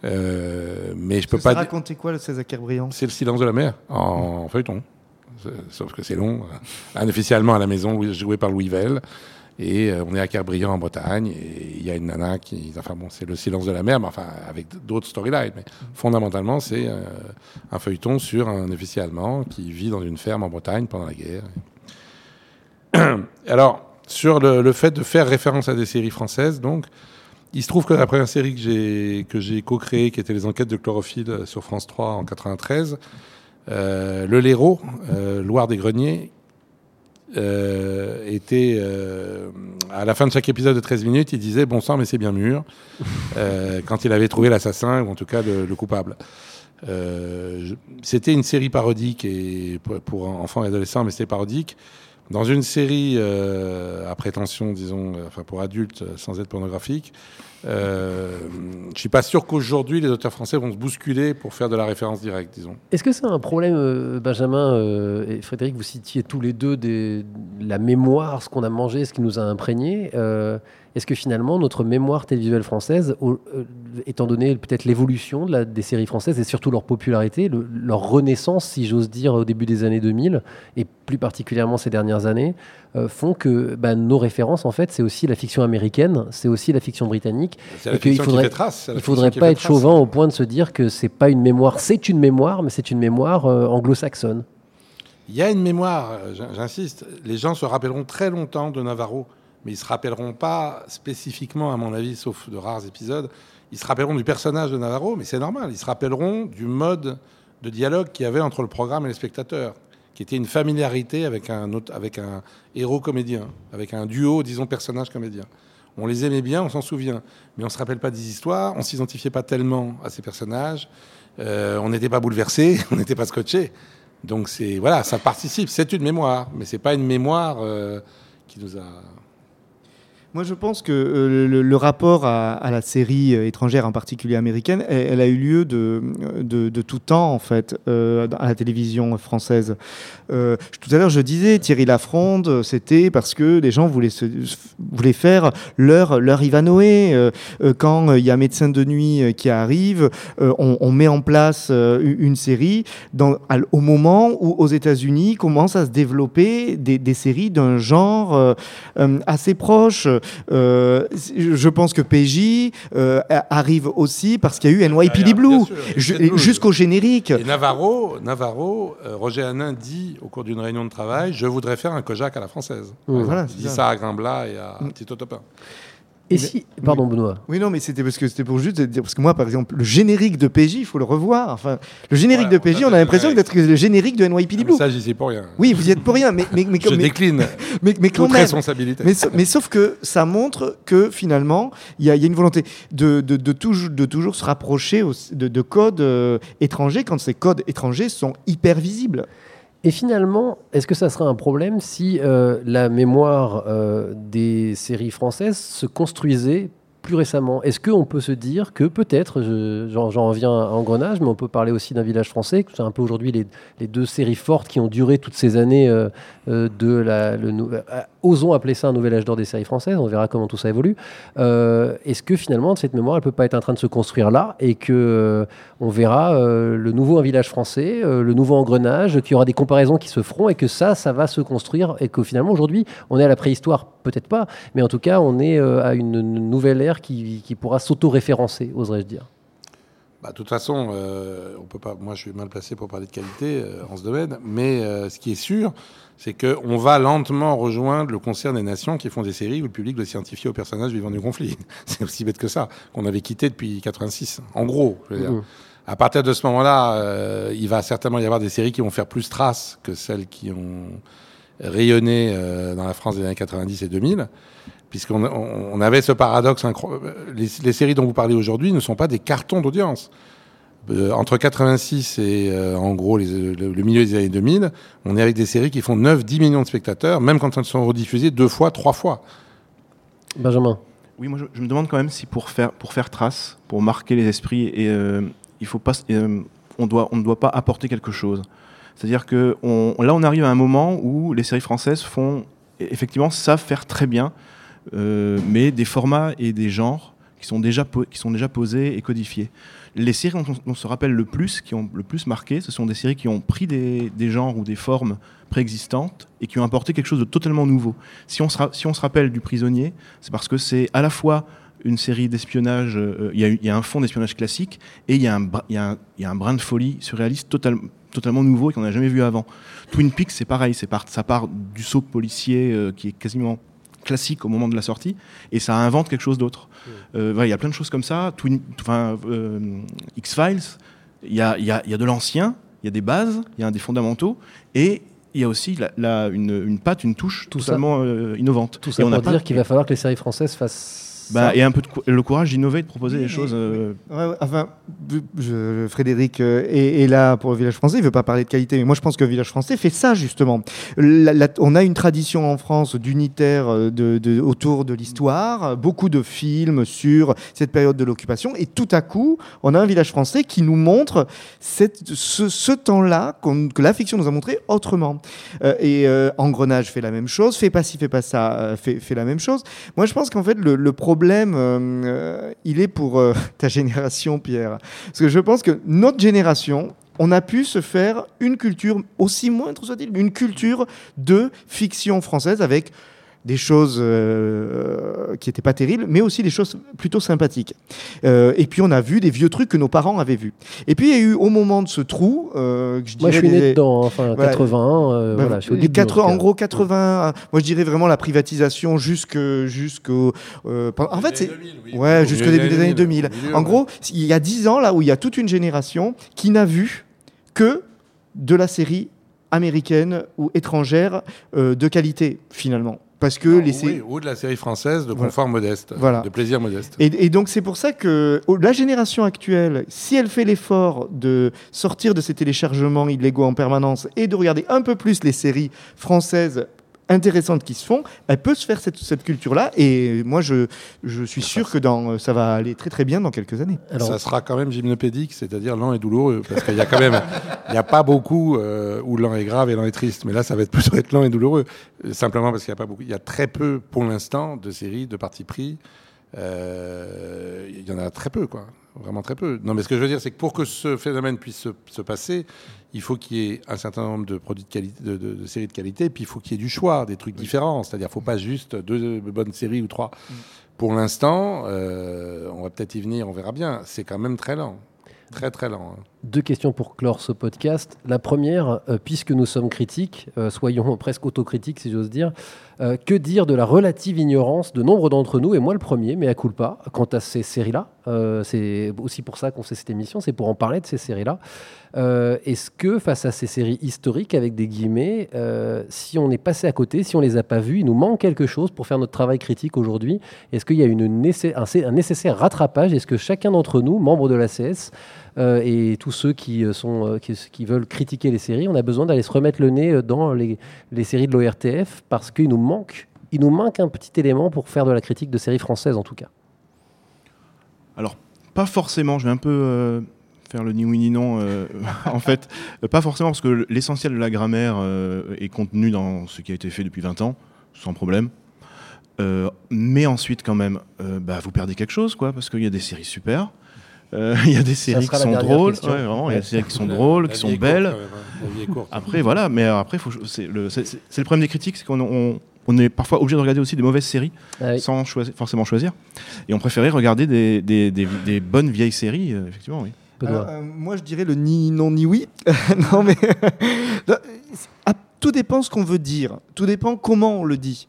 Euh, mais je peux Ça pas. racontait quoi le César Brillant C'est le silence de la mer en feuilleton. Sauf que c'est long. Un officier allemand à la maison, joué par Louis Vell. Et euh, on est à Kerbriand en Bretagne. Et il y a une nana qui. Enfin bon, c'est le silence de la mer, mais enfin avec d'autres storylines. Mais fondamentalement, c'est euh, un feuilleton sur un officier allemand qui vit dans une ferme en Bretagne pendant la guerre. Alors, sur le, le fait de faire référence à des séries françaises, donc, il se trouve que la première série que j'ai que j'ai co-créée, qui était les enquêtes de chlorophylle sur France 3 en 93, euh, le Léraud, euh, Loire des Greniers, euh, était à la fin de chaque épisode de 13 minutes, il disait bon sang mais c'est bien mûr quand il avait trouvé l'assassin ou en tout cas le, le coupable. C'était une série parodique et pour, pour enfants et adolescents, mais c'était parodique. Dans une série euh, à prétention, disons, euh, enfin pour adultes, euh, sans être pornographique, euh, je suis pas sûr qu'aujourd'hui les auteurs français vont se bousculer pour faire de la référence directe, disons. Est-ce que c'est un problème, Benjamin et Frédéric, vous citiez tous les deux des, la mémoire, ce qu'on a mangé, ce qui nous a imprégné. Est-ce que finalement notre mémoire télévisuelle française, au- euh, étant donné peut-être l'évolution de des séries françaises et surtout leur popularité, le- leur renaissance, si j'ose dire, au début des années 2000 et plus particulièrement ces dernières années, euh, font que bah, nos références, en fait, c'est aussi la fiction américaine, c'est aussi la fiction britannique. La et qu'il faudrait, trace, il faudrait pas être trace. chauvin au point de se dire que c'est pas une mémoire, c'est une mémoire, mais c'est une mémoire euh, anglo-saxonne. Il y a une mémoire, j'in- j'insiste. Les gens se rappelleront très longtemps de Navarro, mais ils se rappelleront pas spécifiquement, à mon avis, sauf de rares épisodes. Ils se rappelleront du personnage de Navarro, mais c'est normal. Ils se rappelleront du mode de dialogue qu'il y avait entre le programme et les spectateurs, qui était une familiarité avec un, autre- avec un héros comédien, avec un duo, disons, personnage-comédien. On les aimait bien, on s'en souvient, mais on se rappelle pas des histoires, on s'identifiait pas tellement à ces personnages, euh, on n'était pas bouleversé, on n'était pas scotché. Donc c'est voilà, ça participe. C'est une mémoire, mais c'est pas une mémoire euh, qui nous a. Moi, je pense que euh, le, rapport à, la série euh, étrangère, en particulier américaine, elle, a eu lieu de, tout temps, en fait, euh, à la télévision française. Tout à l'heure, je disais, Thierry Lafronde, c'était parce que les gens voulaient, voulaient faire leur, leur Ivanoé. Quand il y a Médecin de nuit qui arrive, on, met en place une série au moment où, aux États-Unis, commencent à se développer des, des séries d'un genre assez proche. Euh, je pense que PJ euh, arrive aussi parce qu'il y a eu NYPD Blue, ju- Blue. jusqu'au générique. Et Navarro, Navarro, euh, Roger Hanin dit au cours d'une réunion de travail, je voudrais faire un Kojak à la française. Voilà, il dit ça. ça à Grimblat et à Mm. Tito Topin. Et si, pardon Benoît. Oui, non, mais c'était parce que c'était pour juste dire parce que moi, par exemple, le générique de PJ, il faut le revoir. Enfin, le générique de PJ, on a l'impression d'être le générique de NYPD Blue. Ça, j'y sais pour rien. Oui, vous y êtes pour rien, mais mais mais Je mais- décline Mais, mais quand toute même. responsabilité. Mais, sa- mais sauf que ça montre que finalement, il y, a il y a une volonté de, de, de toujours, de toujours se rapprocher de codes euh, étrangers quand ces codes étrangers sont hyper visibles. Et finalement, est-ce que ça serait un problème si euh, la mémoire euh, des séries françaises se construisait plus récemment Est-ce qu'on peut se dire que peut-être, je- j'en j'en reviens à Engrenage, mais on peut parler aussi d'un village français, c'est un peu aujourd'hui les, deux séries fortes qui ont duré toutes ces années euh, euh, de la... Euh, osons appeler ça un nouvel âge d'or des séries françaises, on verra comment tout ça évolue. Euh, Est-ce que finalement, cette mémoire, elle peut pas être en train de se construire là et que on verra le nouveau Un village français, le nouveau engrenage, qu'il y aura des comparaisons qui se feront et que ça, ça va se construire et que finalement, aujourd'hui, on est à la préhistoire, peut-être pas, mais en tout cas, on est euh, à une, nouvelle ère qui, qui pourra s'auto-référencer, oserais-je dire. Bah, de toute façon, euh, on peut pas. Moi, je suis mal placé pour parler de qualité euh, en ce domaine, mais euh, ce qui est sûr, c'est que on va lentement rejoindre le concert des nations qui font des séries où le public doit s'identifier aux personnages vivant du conflit. c'est aussi bête que ça, qu'on avait quitté depuis 86. En gros, je veux dire. Mhm. À partir de ce moment-là, il va certainement y avoir des séries qui vont faire plus trace que celles qui ont rayonné euh, dans la France des années 90 et 2000, puisqu'on on, on avait ce paradoxe incroyable. Les, les séries dont vous parlez aujourd'hui ne sont pas des cartons d'audience. Euh, entre 86 et euh, en gros les- le, le milieu des années 2000, on est avec des séries qui font 9-10 millions de spectateurs, même quand elles sont rediffusées deux fois, trois fois. Benjamin. Oui, moi je, je me demande quand même si pour faire, pour faire trace, pour marquer les esprits, et, euh, il faut pas, euh, on, doit, on ne doit pas apporter quelque chose. C'est-à-dire que là, on arrive à un moment où les séries françaises font, effectivement, savent faire très bien, euh, mais des formats et des genres qui sont déjà, qui sont déjà posés et codifiés. Les séries dont on, se rappelle le plus, qui ont le plus marqué, ce sont des séries qui ont pris des, genres ou des formes préexistantes et qui ont apporté quelque chose de totalement nouveau. Si on se, rappelle du prisonnier, c'est parce que c'est à la fois une série d'espionnage, euh, il y, a un fond d'espionnage classique et il y, a un brin de folie surréaliste total- totalement nouveau et qu'on n'a jamais vu avant. Twin Peaks, c'est pareil, ça part du saut policier euh, qui est quasiment classique au moment de la sortie et ça invente quelque chose d'autre. Euh, Il y a plein de choses comme ça. Twin, euh, X-Files, il y a, y a- y a de l'ancien, il y a des bases, il y a des fondamentaux et il y a aussi la, la- une, une patte, une touche Tout ça- totalement euh, innovante. Tout ça Et on pour pas- dire qu'il va falloir que les séries françaises fassent bah, et un peu de cou- le courage d'innover, de proposer des choses. euh, Ouais, ouais, enfin, je- Frédéric est, est là pour le village français. Il veut pas parler de qualité, mais moi je pense que le village français fait ça justement. La- la- on a une tradition en France d'unitaire euh, de, de- autour de l'histoire, beaucoup de films sur cette période de l'occupation, et tout à coup, on a un village français qui nous montre cette, ce, ce temps-là que la fiction nous a montré autrement. Euh, et euh, Engrenage fait la même chose, fait pas ci, fait pas ça, fait, fait la même chose. Moi, je pense qu'en fait, le, le problème, euh, euh, il est pour euh, ta génération, Pierre. Parce que je pense que notre génération, on a pu se faire une culture, aussi moindre soit-il, une culture de fiction française avec des choses euh, qui n'étaient pas terribles, mais aussi des choses plutôt sympathiques. Euh, et puis on a vu des vieux trucs que nos parents avaient vus. Et puis il y a eu au moment de ce trou, euh, que je Moi, je dirais suis né des- dedans, hein, enfin, 80, euh, voilà, je suis au les début, quatre- en gros 80, moi je dirais vraiment la privatisation jusque jusqu'au euh, pen- en fait c'est ouais jusqu'au début des années 2000. En gros, il y a 10 ans là où il y a toute une génération qui n'a vu que de la série américaine ou étrangère euh, de qualité finalement parce que les Oui, ou de la série française de Voilà. confort modeste, Voilà. de plaisir modeste. et, et donc c'est pour ça que oh, la génération actuelle, si elle fait l'effort de sortir de ces téléchargements illégaux en permanence et de regarder un peu plus les séries françaises intéressantes qui se font, elle peut se faire cette, cette culture-là. Et moi, je, je suis sûr que dans, ça va aller très très bien dans quelques années. ça sera quand même gymnopédique, c'est-à-dire lent et douloureux, parce qu'il y a quand même, il n'y a pas beaucoup euh, où lent est grave et lent est triste, mais là ça va être plutôt être lent et douloureux, Euh, simplement parce qu'il n'y a pas beaucoup, il y a très peu pour l'instant de séries de parti pris. Euh, Il y en a très peu, quoi, vraiment très peu. Non, mais ce que je veux dire, c'est que pour que ce phénomène puisse se, se passer, il faut qu'il y ait un certain nombre de produits de qualité, de, de- de séries de qualité, puis il faut qu'il y ait du choix, des trucs différents. C'est-à-dire, faut pas juste deux bonnes séries ou trois. Pour l'instant, euh, on va peut-être y venir, on verra bien. C'est quand même très lent. Très très lent. hein. Deux questions pour clore ce podcast. La première, euh, puisque nous sommes critiques, euh, soyons presque autocritiques si j'ose dire, euh, que dire de la relative ignorance de nombre d'entre nous, et moi le premier, mais à culpa, quant à ces séries-là. Euh, C'est aussi pour ça qu'on fait cette émission, c'est pour en parler de ces séries-là. Euh, Est-ce que face à ces séries historiques, avec des guillemets, si on est passé à côté, si on les a pas vues, il nous manque quelque chose pour faire notre travail critique aujourd'hui? Est-ce qu'il y a une un, un nécessaire rattrapage? Est-ce que chacun d'entre nous, membres de l'ACS, euh, et tous ceux qui, euh, sont, euh, qui, veulent critiquer les séries, on a besoin d'aller se remettre le nez dans les, les séries de l'ORTF parce qu'il nous manque, il nous manque un petit élément pour faire de la critique de séries françaises en tout cas. Alors, pas forcément, je vais un peu faire le ni oui ni non. en fait, pas forcément parce que l'essentiel de la grammaire est contenu dans ce qui a été fait depuis 20 ans, sans problème. Mais ensuite, quand même, bah, vous perdez quelque chose, quoi, parce qu'il y a des séries super. Euh, Il y a des séries qui sont drôles, ouais, vraiment, il y a des séries qui sont drôles, la qui sont belles. hein. Courte. Après, voilà, mais après, faut, c'est le, problème des critiques, c'est qu'on on, on est parfois obligé de regarder aussi des mauvaises séries sans choisir, forcément choisir. Et on préférait regarder des, des, des- des bonnes vieilles séries, euh, effectivement, oui. Alors, euh, moi, je dirais le ni non ni oui. non, mais Non, ah, tout dépend ce qu'on veut dire. Tout dépend comment on le dit.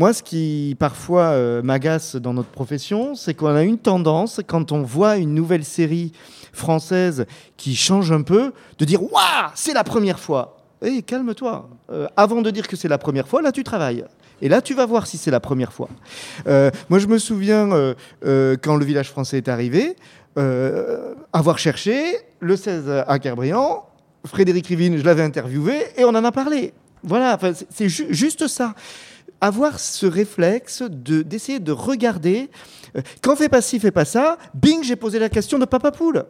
Moi, ce qui parfois euh, m'agace dans notre profession, c'est qu'on a une tendance, quand on voit une nouvelle série française qui change un peu, de dire Waouh, c'est la première fois. Hé, calme-toi. Euh, avant de dire que c'est la première fois, là, tu travailles. Et là, tu vas voir si c'est la première fois. Euh, moi, je me souviens, quand le village français est arrivé, avoir cherché le 16 à Kerbriand, Frédéric Rivine, je l'avais interviewé et on en a parlé. Voilà, c'est- c'est ju- juste ça. Avoir ce réflexe de- d'essayer de, regarder. euh, quand fait pas ci, fait pas ça, bing, j'ai posé la question de Papa Poule.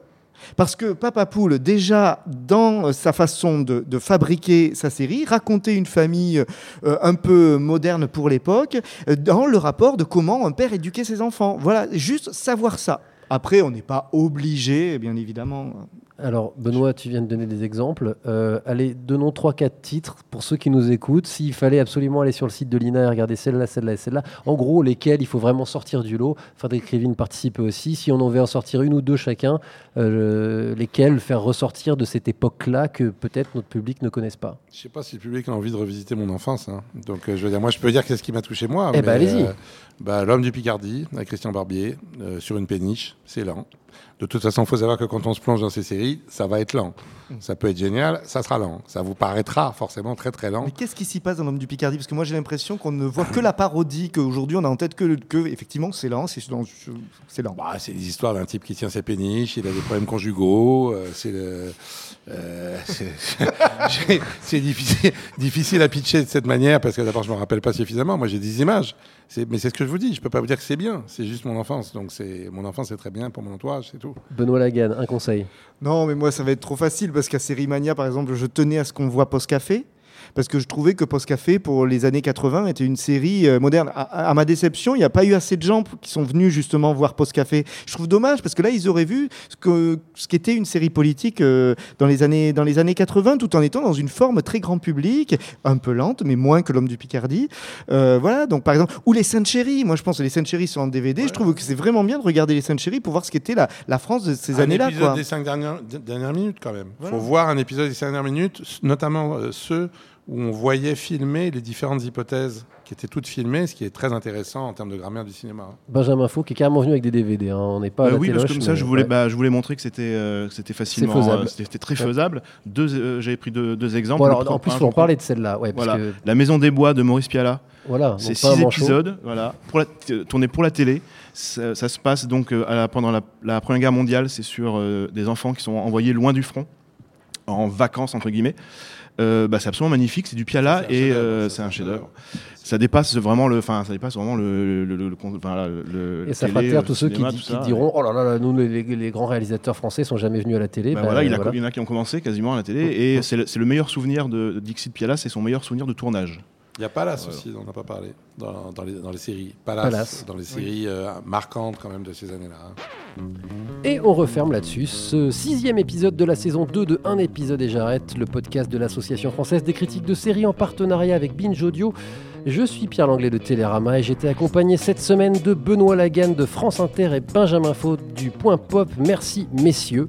Parce que Papa Poule, déjà dans sa façon de, de fabriquer sa série, racontait une famille euh, un peu moderne pour l'époque, euh, dans le rapport de comment un père éduquait ses enfants. Voilà, juste savoir ça. Après, on n'est pas obligé, bien évidemment. Alors, Benoît, tu viens de donner des exemples. Euh, allez, donnons 3-4 titres pour ceux qui nous écoutent. S'il fallait absolument aller sur le site de l'INA et regarder celle-là, celle-là et celle-là, en gros, lesquels il faut vraiment sortir du lot. Frédéric Rivine participe aussi. Si on en veut en sortir une ou deux chacun, euh, lesquels faire ressortir de cette époque-là que peut-être notre public ne connaisse pas? Je sais pas si le public a envie de revisiter mon enfance. hein. Donc, euh, je veux dire, moi, je peux dire qu'est-ce qui m'a touché moi. Eh ben, allez-y. Bah, L'homme du Picardie, avec Christian Barbier, euh, sur une péniche, c'est lent. De toute façon, il faut savoir que quand on se plonge dans ces séries, ça va être lent. Ça peut être génial, ça sera lent. Ça vous paraîtra forcément très très lent. Mais qu'est-ce qui s'y passe dans l'homme du Picardie? Parce que moi j'ai l'impression qu'on ne voit que la parodie, qu'aujourd'hui on a en tête que, que effectivement c'est lent, c'est lent. C'est lent. Bah, c'est des histoires d'un type qui tient ses péniches, il a des problèmes conjugaux, euh, c'est le- euh, c'est- difficile, difficile à pitcher de cette manière parce que d'abord je me rappelle pas suffisamment. Moi j'ai des images, C'est- mais c'est ce que je vous dis. Je peux pas vous dire que c'est bien. C'est juste mon enfance, donc c'est mon enfance c'est très bien pour mon entourage, c'est tout. Benoît Lagan, un conseil. Non, mais moi ça va être trop facile parce qu'à Série Mania par exemple, je tenais à ce qu'on voit Post Café. Parce que je trouvais que Post Café, pour les années 80, était une série euh, moderne. À, ma déception, il n'y a pas eu assez de gens qui sont venus justement voir Post Café. Je trouve dommage parce que là, ils auraient vu ce qu'était une série politique euh, dans, les années, dans les années 80, tout en étant dans une forme très grand public, un peu lente, mais moins que L'Homme du Picardie. Euh, voilà, donc par exemple, ou les Saintes Chéries. Moi, je pense que les Saintes Chéries sont en DVD. Je trouve que c'est vraiment bien de regarder les Saintes Chéries pour voir ce qu'était la, la France de ces un années-là. épisode quoi. des cinq dernières, minutes quand même. Il Voilà. faut voir un épisode des cinq dernières minutes, notamment ceux où on voyait filmer les différentes hypothèses qui étaient toutes filmées, ce qui est très intéressant en termes de grammaire du cinéma. Benjamin Faux qui est carrément venu avec des DVD. hein. On n'est pas. à la oui, parce que comme ça, mais- je voulais, ouais. bah, je voulais montrer que c'était euh, c'était facilement, faisable. euh, c'était très Ouais. faisable. Deux, euh, j'avais pris deux, deux exemples. Bon, alors, en plus, un, faut en parler de celle-là. Ouais, parce voilà. que- La Maison des Bois de Maurice Pialat. Voilà, C'est six épisodes, voilà, pour la, t- tournés pour la télé. Ça, ça se passe donc euh, à la- pendant la, la Première Guerre mondiale. C'est sur euh, des enfants qui sont envoyés loin du front, en vacances entre guillemets. Euh, bah, c'est absolument magnifique, c'est du Piala et euh, c'est un chef-d'œuvre. Ça dépasse vraiment le, enfin, ça dépasse vraiment le, le, le- le- enfin, là, le- Et ça fera taire tous ceux qui, cinéma, di- tout qui ça. diront Oh là là, là, nous, les, les- les grands réalisateurs français sont jamais venus à la télé. Bah Bah, voilà, il, a- voilà. il y en a qui ont commencé quasiment à la télé et c'est le, c'est le meilleur souvenir de, de Dixit Piala, c'est son meilleur souvenir de tournage. Il y a Palace Voilà. aussi, dont on n'a pas parlé, dans, dans les, dans les séries. Palace, Palace. dans les Oui. séries euh, marquantes quand même de ces années-là. hein. Et on referme là-dessus ce sixième épisode de la saison 2 de Un épisode et j'arrête, le podcast de l'Association française des critiques de séries en partenariat avec Binge Audio. Je suis Pierre Langlais de Télérama et j'étais accompagné cette semaine de Benoît Lagan de France Inter et Benjamin Faute du Point Pop. Merci messieurs.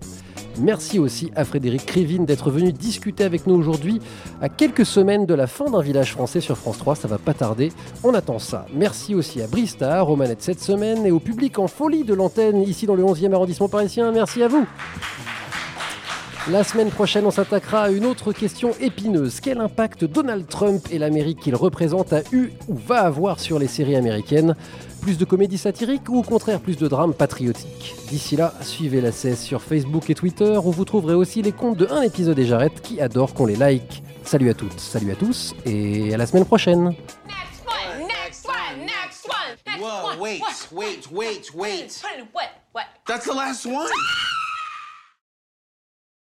Merci aussi à Frédéric Krivine d'être venu discuter avec nous aujourd'hui à quelques semaines de la fin d'un village français sur France 3, ça va pas tarder, on attend ça. Merci aussi à Brista, aux manettes cette semaine et au public en folie de l'antenne ici dans le 11e arrondissement parisien, merci à vous. La semaine prochaine, on s'attaquera à une autre question épineuse. Quel impact Donald Trump et l'Amérique qu'il représente a eu ou va avoir sur les séries américaines? Plus de comédie satirique ou au contraire plus de drame patriotique D'ici là, suivez la cesse sur Facebook et Twitter où vous trouverez aussi les comptes de un épisode et Jarrette qui adorent qu'on les like. Salut à toutes, salut à tous et à la semaine prochaine. Next one, next one, next one, next Whoa, one. wait, what, wait, wait, wait. What? What? That's the last one.